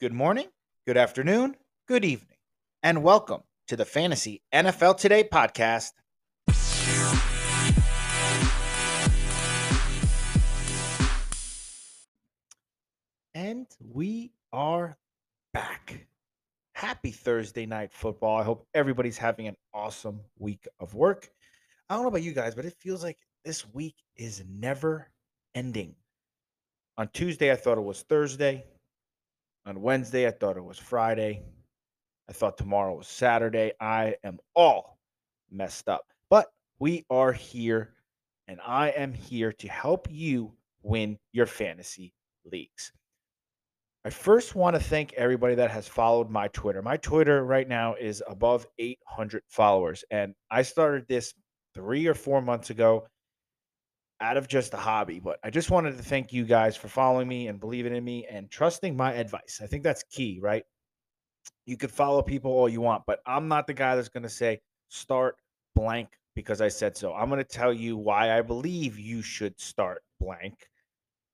Good morning, good afternoon, good evening, and welcome to the Fantasy NFL Today podcast. And we are back. Happy Thursday night football. I hope everybody's having an awesome week of work. I don't know about you guys, but it feels like this week is never ending. On Tuesday, I thought it was Thursday. On Wednesday, I thought it was Friday. I thought tomorrow was Saturday. I am all messed up. But we are here, and I am here to help you win your fantasy leagues. I first want to thank everybody that has followed my Twitter. My Twitter right now is above 800 followers, and I started this three or four months ago out of just a hobby. But I just wanted to thank you guys for following me and believing in me and trusting my advice. I think that's key, right? You could follow people all you want, but I'm not the guy that's going to say start blank because I said so. I'm going to tell you why I believe you should start blank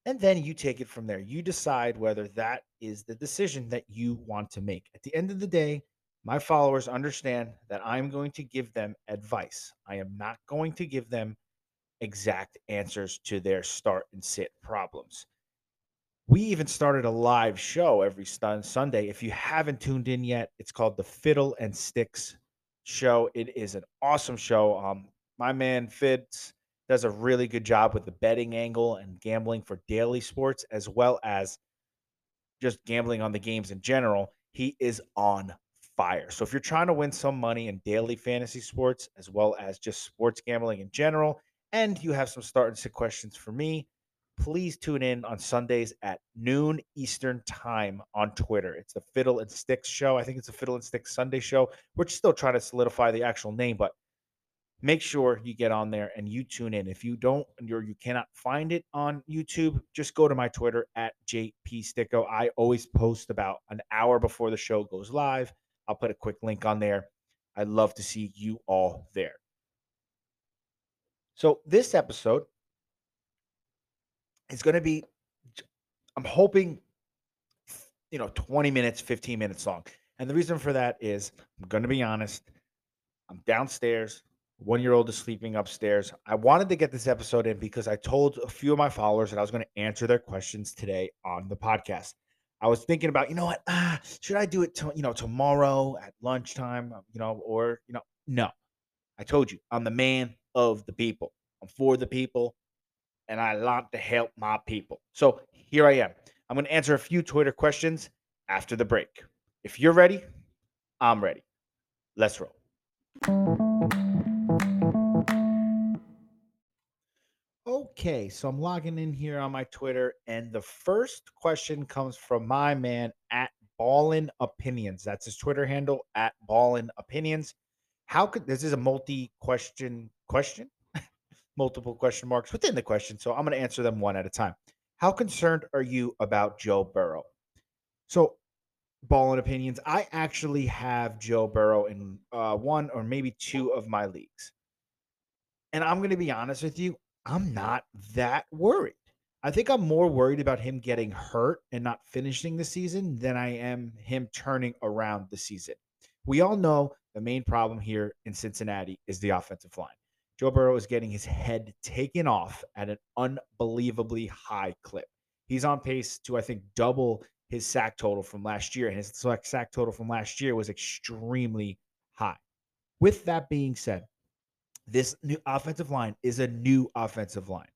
and then you take it from there. You decide whether that is the decision that you want to make. At the end of the day, my followers understand that I'm going to give them advice. I am not going to give them exact answers to their start and sit problems. We even started a live show every Sunday. If you haven't tuned in yet, it's called the Fiddle and Sticks Show. It is an awesome show. Um, my man Fitz does a really good job with the betting angle and gambling for daily sports as well as just gambling on the games in general. He is on fire. So if you're trying to win some money in daily fantasy sports as well as just sports gambling in general, and you have some start and sit questions for me, please tune in on Sundays at noon Eastern time on Twitter. It's the Fiddle and Sticks show. I think it's a Fiddle and Sticks Sunday show. We're still trying to solidify the actual name, but make sure you get on there and you tune in. If you don't or you cannot find it on YouTube, just go to my Twitter at JP Sticko. I always post about an hour before the show goes live. I'll put a quick link on there. I'd love to see you all there. So this episode is going to be I'm hoping you know 20 minutes, 15 minutes long. And the reason for that is I'm going to be honest, I'm downstairs one year old is sleeping upstairs. I wanted to get this episode in because I told a few of my followers that I was going to answer their questions today on the podcast. I was thinking about, you know what, ah, should I do it, to, you know, tomorrow at lunchtime, you know, or you know, no. I told you, I'm the man of the people. I'm for the people, and I want to help my people. So here I am. I'm going to answer a few Twitter questions after the break. If you're ready, I'm ready. Let's roll. Okay, so I'm logging in here on my Twitter, and the first question comes from my man at Ballin Opinions. That's his Twitter handle at Ballin Opinions. How could this is a multi-question question, multiple question marks within the question. So I'm going to answer them one at a time. How concerned are you about Joe Burrow? So, Ballin Opinions, I actually have Joe Burrow in uh, one or maybe two of my leagues. And I'm going to be honest with you, I'm not that worried. I think I'm more worried about him getting hurt and not finishing the season than I am him turning around the season. We all know the main problem here in Cincinnati is the offensive line. Joe Burrow is getting his head taken off at an unbelievably high clip. He's on pace to, I think, double his sack total from last year, and his sack total from last year was extremely high. With that being said, this new offensive line is a new offensive line.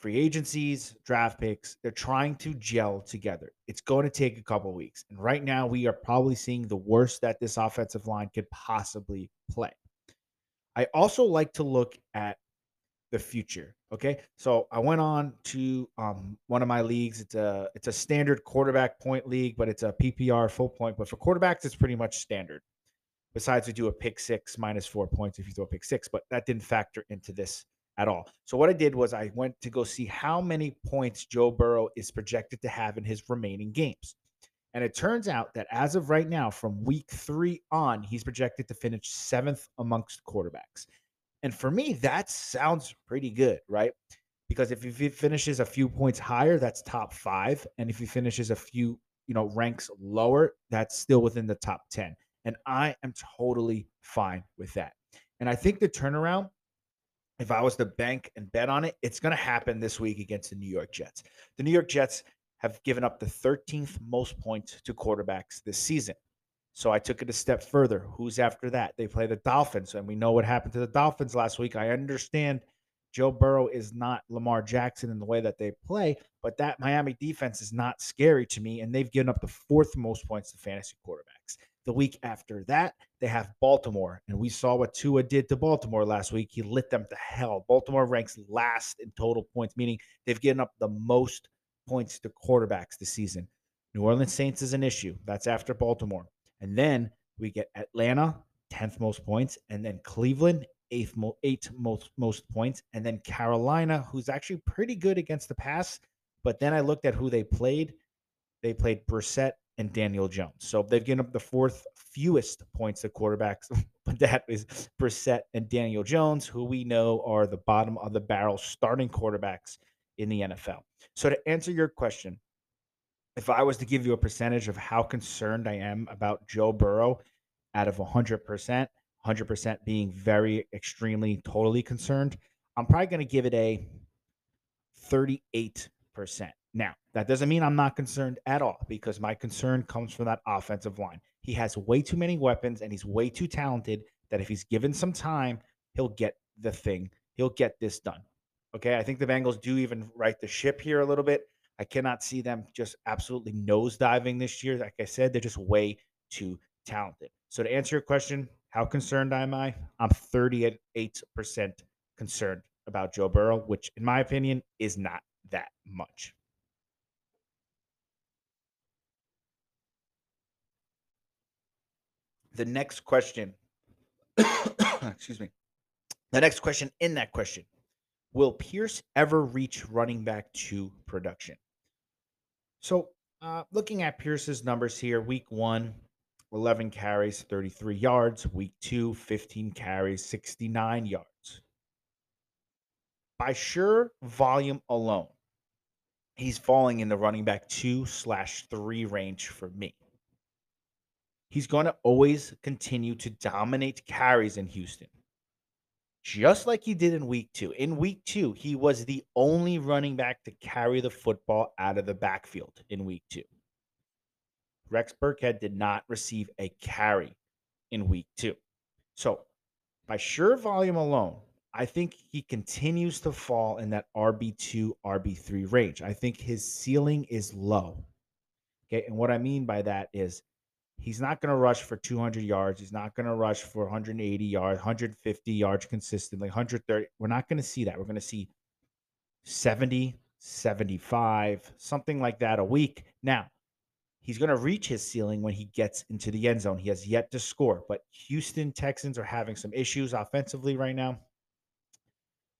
Free agencies, draft picks, they're trying to gel together. It's going to take a couple weeks. And right now, we are probably seeing the worst that this offensive line could possibly play. I also like to look at the future. Okay, so I went on to um, one of my leagues. It's a it's a standard quarterback point league, but it's a PPR full point. But for quarterbacks, it's pretty much standard. Besides, we do a pick six minus four points if you throw a pick six, but that didn't factor into this at all. So what I did was I went to go see how many points Joe Burrow is projected to have in his remaining games. And it turns out that as of right now, from week three on, he's projected to finish seventh amongst quarterbacks. And for me, that sounds pretty good, right? Because if he finishes a few points higher, that's top five. And if he finishes a few you know, ranks lower, that's still within the top 10. And I am totally fine with that. And I think the turnaround, if I was to bank and bet on it, it's going to happen this week against the New York Jets. The New York Jets have given up the 13th most points to quarterbacks this season. So I took it a step further. Who's after that? They play the Dolphins, and we know what happened to the Dolphins last week. I understand Joe Burrow is not Lamar Jackson in the way that they play, but that Miami defense is not scary to me, and they've given up the fourth most points to fantasy quarterbacks. The week after that, they have Baltimore, and we saw what Tua did to Baltimore last week. He lit them to hell. Baltimore ranks last in total points, meaning they've given up the most points to quarterbacks this season. New Orleans Saints is an issue. That's after Baltimore. And then we get Atlanta, 10th most points, and then Cleveland, eighth, mo- most most points, and then Carolina, who's actually pretty good against the pass. But then I looked at who they played. They played Brissett and Daniel Jones. So they've given up the fourth fewest points to quarterbacks, but that is Brissett and Daniel Jones, who we know are the bottom of the barrel starting quarterbacks in the NFL. So to answer your question, if I was to give you a percentage of how concerned I am about Joe Burrow out of 100%, 100% being very, extremely, totally concerned, I'm probably going to give it a 38%. Now, that doesn't mean I'm not concerned at all because my concern comes from that offensive line. He has way too many weapons and he's way too talented that if he's given some time, he'll get the thing. He'll get this done. Okay. I think the Bengals do even right the ship here a little bit. I cannot see them just absolutely nosediving this year. Like I said, they're just way too talented. So to answer your question, how concerned am I? I'm 38% concerned about Joe Burrow, which in my opinion is not that much. The next question, excuse me. The next question in that question Will Pierce ever reach running back to production? So, uh, looking at Pierce's numbers here, week one, 11 carries, 33 yards. Week two, 15 carries, 69 yards. By sure volume alone, he's falling in the running back two slash three range for me. He's going to always continue to dominate carries in Houston, just like he did in week two. In week two, he was the only running back to carry the football out of the backfield in week two. Rex Burkhead did not receive a carry in week two. So, by sheer volume alone, I think he continues to fall in that RB2, RB3 range. I think his ceiling is low. Okay. And what I mean by that is he's not going to rush for 200 yards. He's not going to rush for 180 yards, 150 yards consistently, 130. We're not going to see that. We're going to see 70, 75, something like that a week. Now, He's going to reach his ceiling when he gets into the end zone. He has yet to score, but Houston Texans are having some issues offensively right now.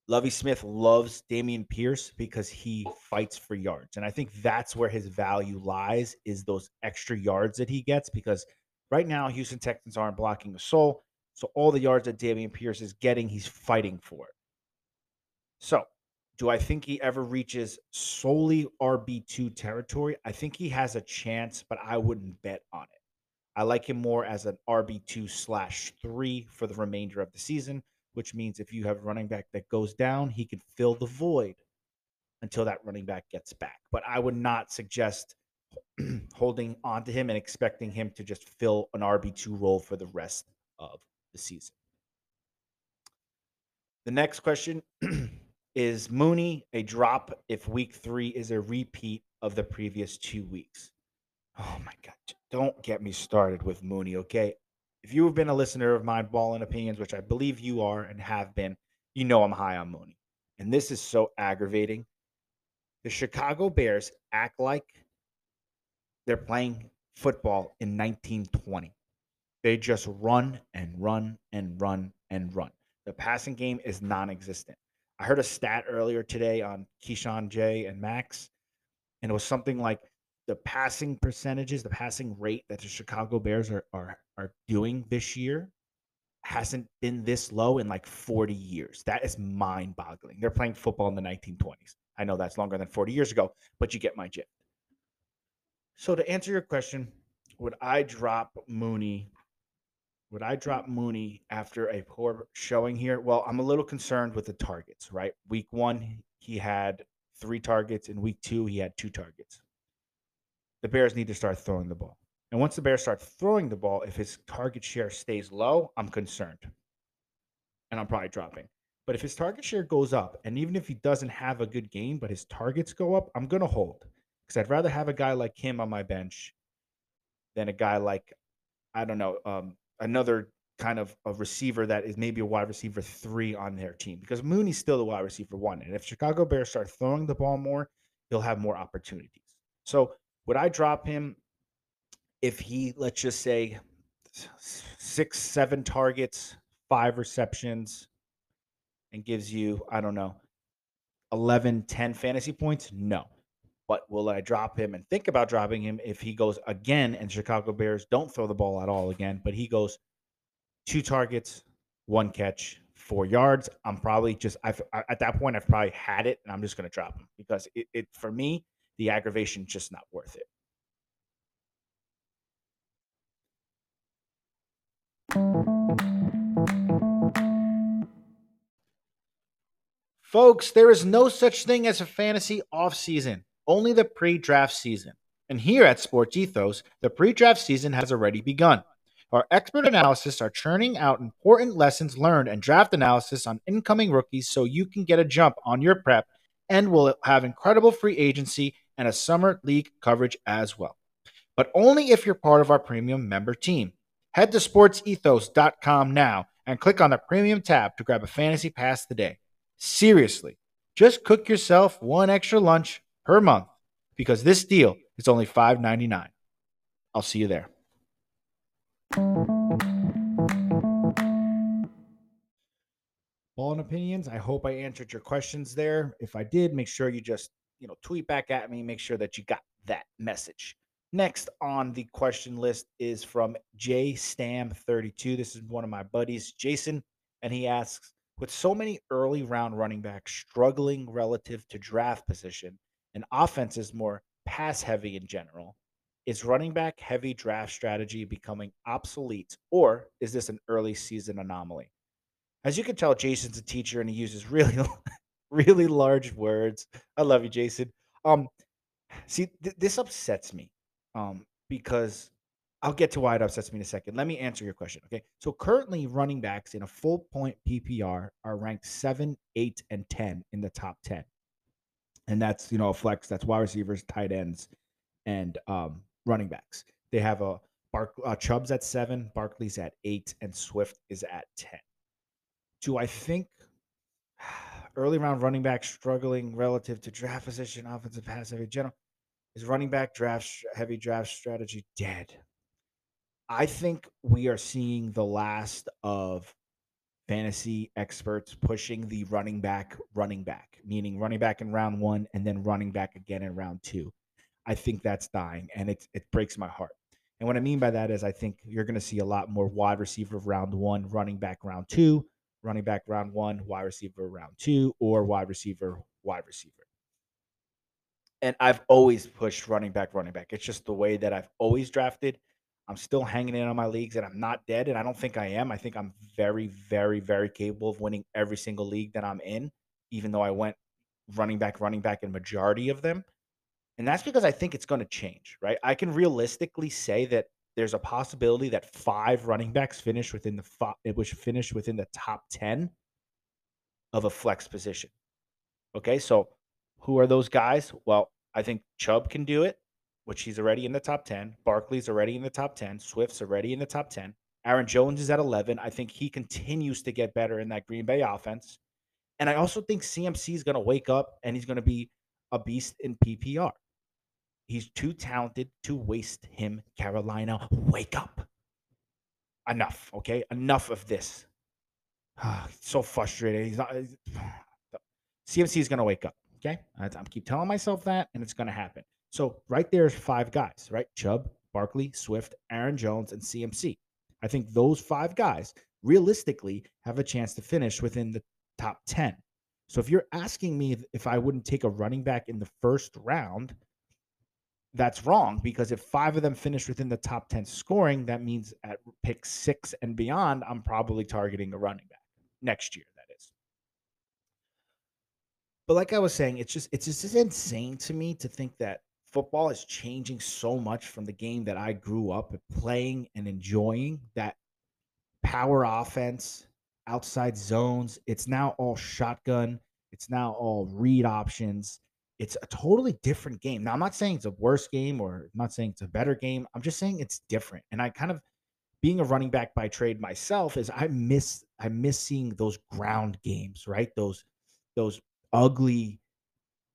Lovie Smith loves Dameon Pierce because he fights for yards. And I think that's where his value lies is those extra yards that he gets because right now Houston Texans aren't blocking a soul. So all the yards that Dameon Pierce is getting, he's fighting for it. So do I think he ever reaches solely RB2 territory? I think he has a chance, but I wouldn't bet on it. I like him more as an RB2 slash three for the remainder of the season, which means if you have a running back that goes down, he can fill the void until that running back gets back. But I would not suggest holding on to him and expecting him to just fill an RB2 role for the rest of the season. The next question Is Mooney a drop if week three is a repeat of the previous two weeks? Oh my God. Don't get me started with Mooney, okay? If you have been a listener of my ball and opinions, which I believe you are and have been, you know I'm high on Mooney. And this is so aggravating. The Chicago Bears act like they're playing football in 1920. They just run and run and run and run. The passing game is non existent. I heard a stat earlier today on Keyshawn J and Max, and it was something like the passing percentages, the passing rate that the Chicago Bears are are are doing this year hasn't been this low in like 40 years. That is mind-boggling. They're playing football in the 1920s. I know that's longer than 40 years ago, but you get my drift. So to answer your question, would I drop Mooney? Would I drop Mooney after a poor showing here? Well, I'm a little concerned with the targets, right? Week one, he had three targets. In week two, he had two targets. The Bears need to start throwing the ball. And once the Bears start throwing the ball, if his target share stays low, I'm concerned. And I'm probably dropping. But if his target share goes up, and even if he doesn't have a good game, but his targets go up, I'm going to hold because I'd rather have a guy like him on my bench than a guy like, I don't know, um, another kind of a receiver that is maybe a wide receiver three on their team because Mooney's still the wide receiver one. And if Chicago Bears start throwing the ball more, he'll have more opportunities. So would I drop him if he, let's just say, six, seven targets, five receptions, and gives you, I don't know, 11, 10 fantasy points? No. But will I drop him and think about dropping him if he goes again and Chicago Bears don't throw the ball at all again, but he goes two targets, one catch, four yards? I'm probably just, I've, at that point, I've probably had it and I'm just going to drop him because it, it, for me, the aggravation just not worth it. Folks, there is no such thing as a fantasy offseason, only the pre draft season. And here at Sports Ethos, the pre draft season has already begun. Our expert analysts are churning out important lessons learned and draft analysis on incoming rookies so you can get a jump on your prep and will have incredible free agency and a summer league coverage as well. But only if you're part of our premium member team. Head to sportsethos.com now and click on the premium tab to grab a fantasy pass today. Seriously, just cook yourself one extra lunch per month because this deal is only $5.99. I'll see you there. Ball and opinions. I hope I answered your questions there. If I did, make sure you just, you know, tweet back at me, make sure that you got that message. Next on the question list is from J Stam 32. This is one of my buddies, Jason, and he asks, with so many early round running backs struggling relative to draft position and offenses more pass heavy in general, is running back heavy draft strategy becoming obsolete or is this an early season anomaly? As you can tell, Jason's a teacher and he uses really, really large words. I love you, Jason. Um, see, th- this upsets me um, because I'll get to why it upsets me in a second. Let me answer your question. Okay. So currently, running backs in a full point PPR are ranked seven, eight, and 10 in the top 10. And that's, you know, a flex, that's wide receivers, tight ends, and um, running backs. They have a Bark, uh, Chubb's at seven, Barkley's at eight, and Swift is at 10. Do I think early round running back struggling relative to draft position, offensive pass heavy general? Is running back draft heavy draft strategy dead? I think we are seeing the last of fantasy experts pushing the running back, running back, meaning running back in round one and then running back again in round two. I think that's dying, and it it breaks my heart. And what I mean by that is, I think you're going to see a lot more wide receiver of round one, running back round two, running back round one, wide receiver round two, or wide receiver, wide receiver. And I've always pushed running back, running back. It's just the way that I've always drafted I'm still hanging in on my leagues and I'm not dead. And I don't think I am. I think I'm very, very, very capable of winning every single league that I'm in, even though I went running back, running back in majority of them. And that's because I think it's going to change, right? I can realistically say that there's a possibility that five running backs finish within the five, eh, which finish within the top 10 of a flex position. Okay. So who are those guys? Well, I think Chubb can do it which he's already in the top 10. Barkley's already in the top 10. Swift's already in the top 10. Aaron Jones is at 11. I think he continues to get better in that Green Bay offense. And I also think CMC is going to wake up and he's going to be a beast in PPR. He's too talented to waste him, Carolina. Wake up. Enough, okay? Enough of this. Ah, so frustrated. He's not. CMC is going to wake up, okay? I, I keep telling myself that, and it's going to happen. So right there's five guys, right? Chubb, Barkley, Swift, Aaron Jones, and CMC. I think those five guys realistically have a chance to finish within the top 10. So if you're asking me if I wouldn't take a running back in the first round, that's wrong because if five of them finish within the top 10 scoring, that means at pick six and beyond, I'm probably targeting a running back next year, that is. But like I was saying, it's just it's just insane to me to think that football is changing so much from the game that I grew up playing and enjoying that power offense, outside zones. It's now all shotgun. It's now all read options. It's a totally different game. Now, I'm not saying it's a worse game or I'm not saying it's a better game. I'm just saying it's different. And I kind of being a running back by trade myself is I miss I miss seeing those ground games, right? Those those ugly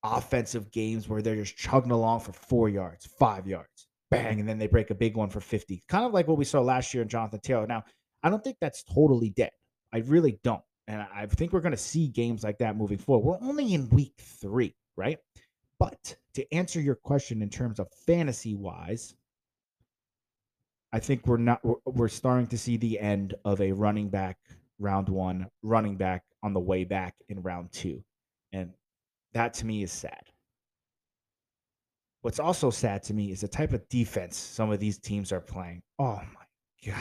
offensive games where they're just chugging along for four yards, five yards, bang, and then they break a big one for 50. Kind of like what we saw last year in Jonathan Taylor. Now, I don't think that's totally dead. I really don't. And I think we're going to see games like that moving forward. We're only in week three, right? But to answer your question in terms of fantasy wise, I think we're not, we're, starting to see the end of a running back round one, running back on the way back in round two. And that to me is sad. What's also sad to me is the type of defense some of these teams are playing. Oh my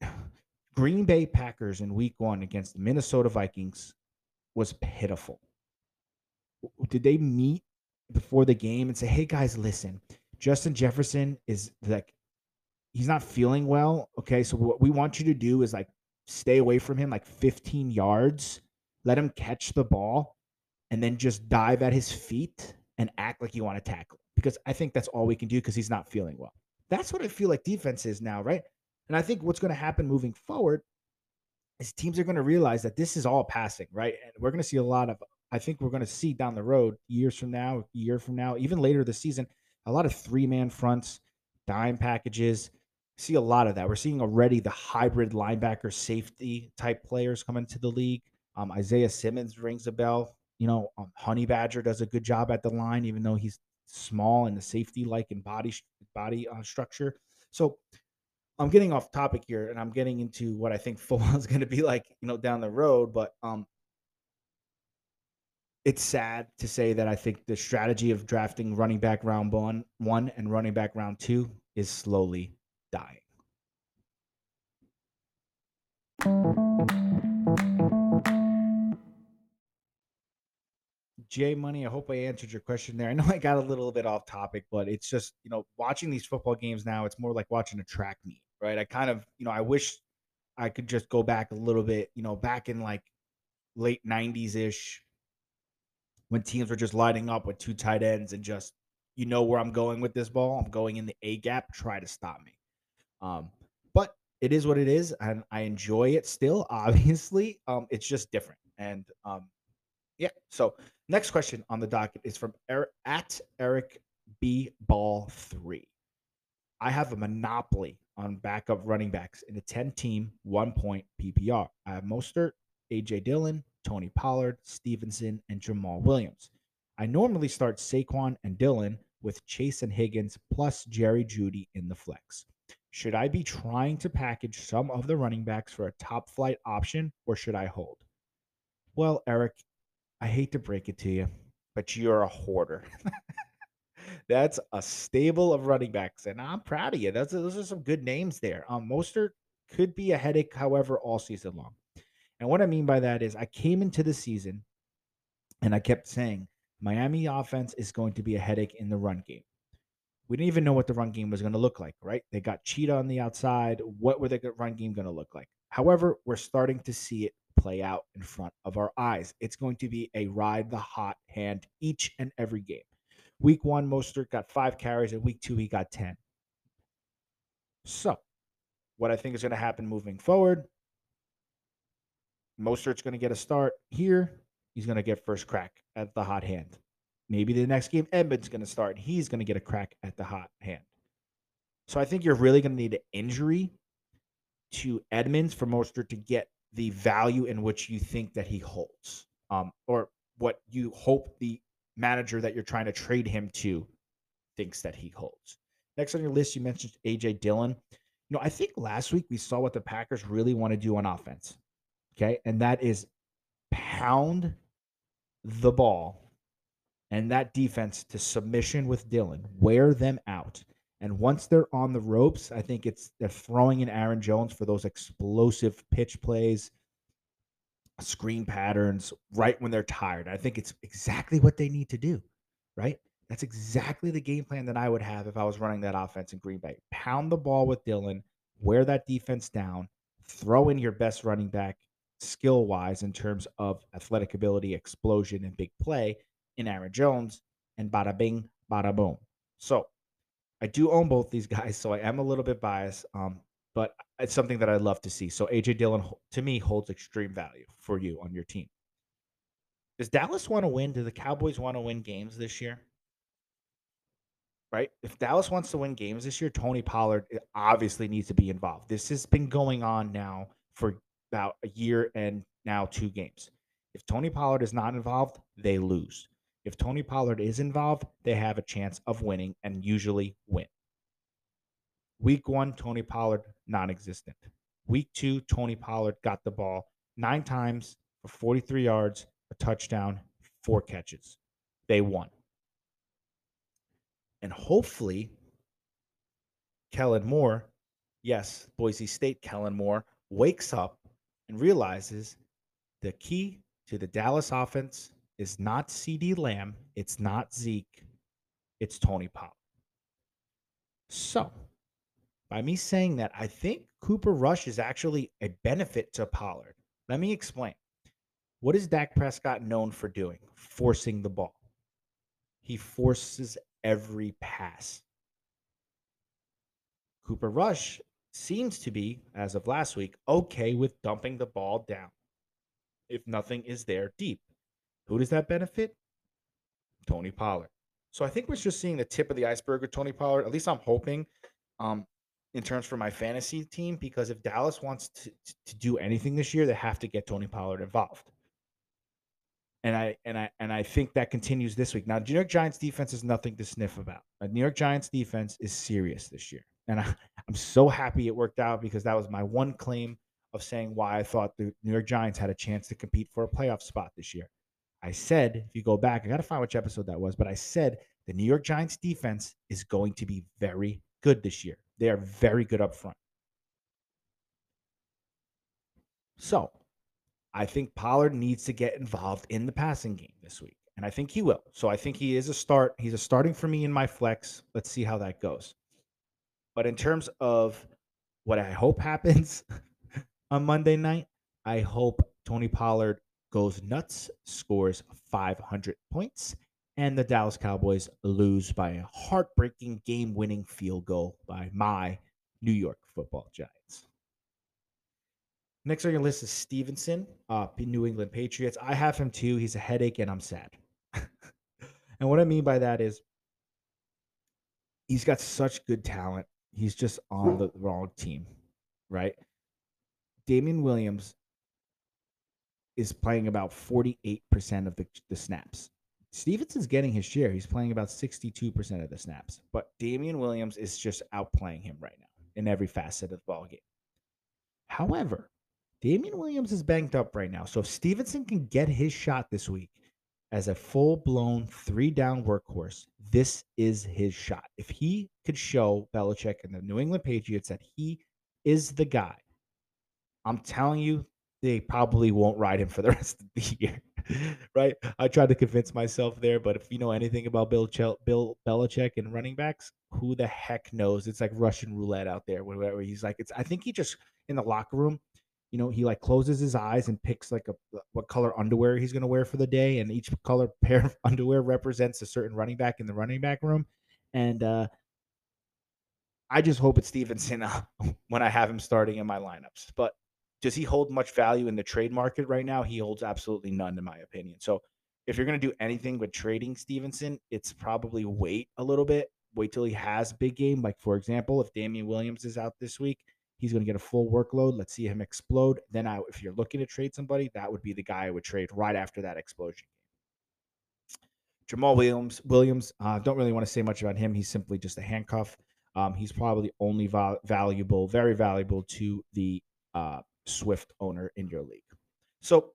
God. Green Bay Packers in week one against the Minnesota Vikings was pitiful. Did they meet before the game and say, hey guys, listen, Justin Jefferson is like, he's not feeling well. Okay. So what we want you to do is like stay away from him like 15 yards, let him catch the ball, and then just dive at his feet and act like you want to tackle. Because I think that's all we can do because he's not feeling well. That's what I feel like defense is now, right? And I think what's going to happen moving forward is teams are going to realize that this is all passing, right? And we're going to see a lot of, I think we're going to see down the road, years from now, a year from now, even later this season, a lot of three man fronts, dime packages. See a lot of that. We're seeing already the hybrid linebacker safety type players come into the league. Um, Isaiah Simmons rings a bell. You know, um, Honey Badger does a good job at the line, even though he's small and the safety like in body body uh, structure. So I'm getting off topic here, and I'm getting into what I think football is going to be like, you know, down the road. But um, it's sad to say that I think the strategy of drafting running back round one, and running back round two is slowly dying. Jay Money, I hope I answered your question there. I know I got a little bit off topic, but it's just, you know, watching these football games now, it's more like watching a track meet, right? I kind of, you know, I wish I could just go back a little bit, you know, back in like late 90s ish when teams were just lining up with two tight ends and just, you know, where I'm going with this ball. I'm going in the A gap, try to stop me. Um, but it is what it is, and I enjoy it still. Obviously, um, it's just different, and um, yeah. So next question on the docket is from Eric, at Eric B Ball three. I have a monopoly on backup running backs in a 10 team, one point PPR. I have Mostert, AJ Dillon, Tony Pollard, Stevenson, and Jamaal Williams. I normally start Saquon and Dillon with Chase and Higgins plus Jerry Jeudy in the flex. Should I be trying to package some of the running backs for a top flight option or should I hold? Well, Eric, I hate to break it to you, but you're a hoarder. That's a stable of running backs, and I'm proud of you. That's those are some good names there. Um, Mostert could be a headache, however, all season long. And what I mean by that is, I came into the season, and I kept saying Miami offense is going to be a headache in the run game. We didn't even know what the run game was going to look like, right? They got Cheetah on the outside. What were the run game going to look like? However, we're starting to see it play out in front of our eyes. It's going to be a ride the hot hand each and every game. Week one, Mostert got five carries, and week two, he got 10. So, what I think is going to happen moving forward, Mostert's going to get a start here. He's going to get first crack at the hot hand. Maybe the next game, Edmonds going to start. He's going to get a crack at the hot hand. So I think you're really going to need an injury to Edmonds for Mostert to get the value in which you think that he holds, um, or what you hope the manager that you're trying to trade him to thinks that he holds. Next on your list, you mentioned AJ Dillon. You know, I think last week we saw what the Packers really want to do on offense. Okay. And that is pound the ball and that defense to submission with Dillon, wear them out. And once they're on the ropes, I think it's they're throwing in Aaron Jones for those explosive pitch plays, screen patterns right when they're tired. I think it's exactly what they need to do, right? That's exactly the game plan that I would have if I was running that offense in Green Bay. Pound the ball with Dillon, wear that defense down, throw in your best running back skill wise in terms of athletic ability, explosion, and big play in Aaron Jones, and bada bing, bada boom. So I do own both these guys, so I am a little bit biased, um, but it's something that I love to see. So AJ Dillon, to me, holds extreme value for you on your team. Does Dallas want to win? Do the Cowboys want to win games this year? Right? If Dallas wants to win games this year, Tony Pollard eh, obviously needs to be involved. This has been going on now for about a year and now two games. If Tony Pollard is not involved, they lose. If Tony Pollard is involved, they have a chance of winning and usually win. Week one, Tony Pollard non existent. Week two, Tony Pollard got the ball nine times for 43 yards, a touchdown, four catches. They won. And hopefully, Kellen Moore, yes, Boise State Kellen Moore, wakes up and realizes the key to the Dallas offense is not CeeDee Lamb, it's not Zeke, it's Tony Pollard. So, by me saying that, I think Cooper Rush is actually a benefit to Pollard. Let me explain. What is Dak Prescott known for doing? Forcing the ball. He forces every pass. Cooper Rush seems to be, as of last week, okay with dumping the ball down if nothing is there deep. Who does that benefit? Tony Pollard. So I think we're just seeing the tip of the iceberg with Tony Pollard. At least I'm hoping, um, in terms for my fantasy team, because if Dallas wants to, to do anything this year, they have to get Tony Pollard involved. And I and I and I think that continues this week. Now, New York Giants defense is nothing to sniff about. New York Giants defense is serious this year, and I, I'm so happy it worked out because that was my one claim of saying why I thought the New York Giants had a chance to compete for a playoff spot this year. I said, if you go back, I got to find which episode that was, but I said the New York Giants defense is going to be very good this year. They are very good up front. So I think Pollard needs to get involved in the passing game this week. And I think he will. So I think he is a start. He's a starting for me in my flex. Let's see how that goes. But in terms of what I hope happens on Monday night, I hope Tony Pollard goes nuts, scores 500 points, and the Dallas Cowboys lose by a heartbreaking game winning field goal by my New York football Giants. Next on your list is Stevenson, uh, New England Patriots. I have him too. He's a headache, and I'm sad. and what I mean by that is he's got such good talent. He's just on mm-hmm. the wrong team, right? Damian Williams is playing about 48% of the, the snaps. Stevenson's getting his share. He's playing about 62% of the snaps. But Damian Williams is just outplaying him right now in every facet of the ball game. However, Damian Williams is banged up right now. So if Stevenson can get his shot this week as a full blown three down workhorse, this is his shot. If he could show Belichick and the New England Patriots that he is the guy, I'm telling you, they probably won't ride him for the rest of the year. right? I tried to convince myself there, but if you know anything about Bill Chel- Bill Belichick and running backs, who the heck knows? It's like Russian roulette out there. Where he's like, it's. I think he just in the locker room, you know, he like closes his eyes and picks like a what color underwear he's gonna wear for the day, and each color pair of underwear represents a certain running back in the running back room, and uh I just hope it's Stevenson uh, when I have him starting in my lineups, but does he hold much value in the trade market right now? He holds absolutely none, in my opinion. So if you're going to do anything with trading Stevenson, it's probably wait a little bit, wait till he has big game. Like, for example, if damian Williams is out this week, he's going to get a full workload. Let's see him explode. Then, I, if you're looking to trade somebody, that would be the guy I would trade right after that explosion Jamaal Williams, Williams, uh, don't really want to say much about him. He's simply just a handcuff. Um, he's probably only val- valuable, very valuable to the uh, Swift owner in your league. So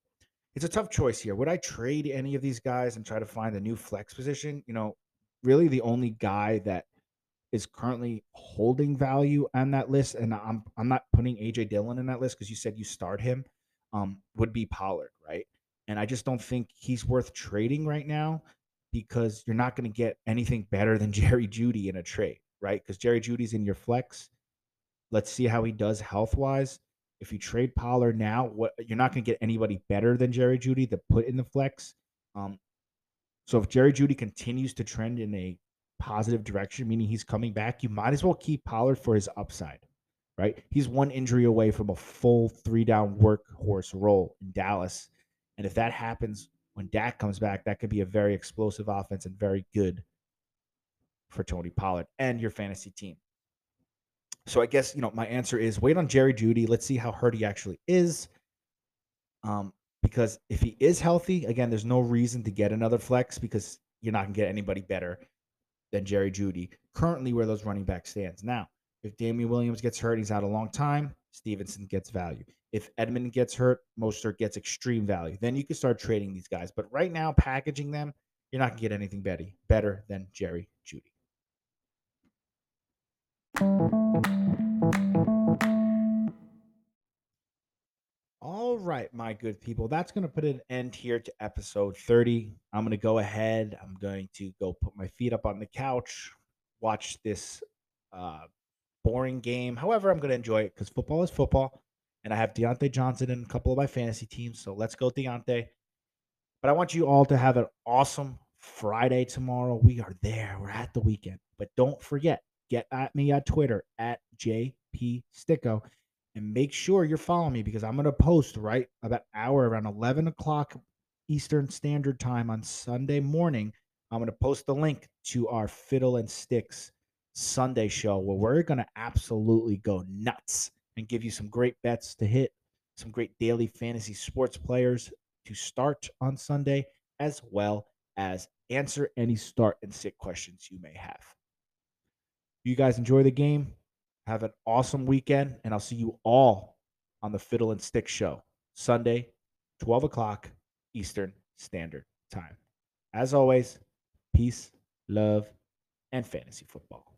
it's a tough choice here. Would I trade any of these guys and try to find a new flex position? You know, really the only guy that is currently holding value on that list, and I'm I'm not putting AJ Dillon in that list because you said you start him, um, would be Pollard, right? And I just don't think he's worth trading right now because you're not going to get anything better than Jerry Jeudy in a trade, right? Because Jerry Jeudy's in your flex. Let's see how he does health wise. If you trade Pollard now, what you're not going to get anybody better than Jerry Jeudy to put in the flex. Um, so if Jerry Judy continues to trend in a positive direction, meaning he's coming back, you might as well keep Pollard for his upside, right? He's one injury away from a full three down workhorse role in Dallas. And if that happens when Dak comes back, that could be a very explosive offense and very good for Tony Pollard and your fantasy team. So I guess, you know, my answer is wait on Jerry Jeudy. Let's see how hurt he actually is. Um, because if he is healthy, again, there's no reason to get another flex because you're not gonna get anybody better than Jerry Jeudy, currently where those running back stands. Now, if Damien Williams gets hurt, he's out a long time. Stevenson gets value. If Edmond gets hurt, Mostert gets extreme value. Then you can start trading these guys. But right now, packaging them, you're not gonna get anything better better than Jerry Jeudy. All right, my good people. That's going to put an end here to episode 30. I'm going to go ahead. I'm going to go put my feet up on the couch, watch this uh, boring game. However, I'm going to enjoy it because football is football. And I have Diontae Johnson in a couple of my fantasy teams. So let's go, Diontae. But I want you all to have an awesome Friday tomorrow. We are there. We're at the weekend. But don't forget, get at me at Twitter at JP Sticko and make sure you're following me because I'm going to post right about hour around 11 o'clock Eastern Standard Time on Sunday morning. I'm going to post the link to our Fiddle and Sticks Sunday show where we're going to absolutely go nuts and give you some great bets to hit, some great daily fantasy sports players to start on Sunday, as well as answer any start and sit questions you may have. You guys enjoy the game. Have an awesome weekend, and I'll see you all on the Fiddle and Stick Show Sunday, 12 o'clock Eastern Standard Time. As always, peace, love, and fantasy football.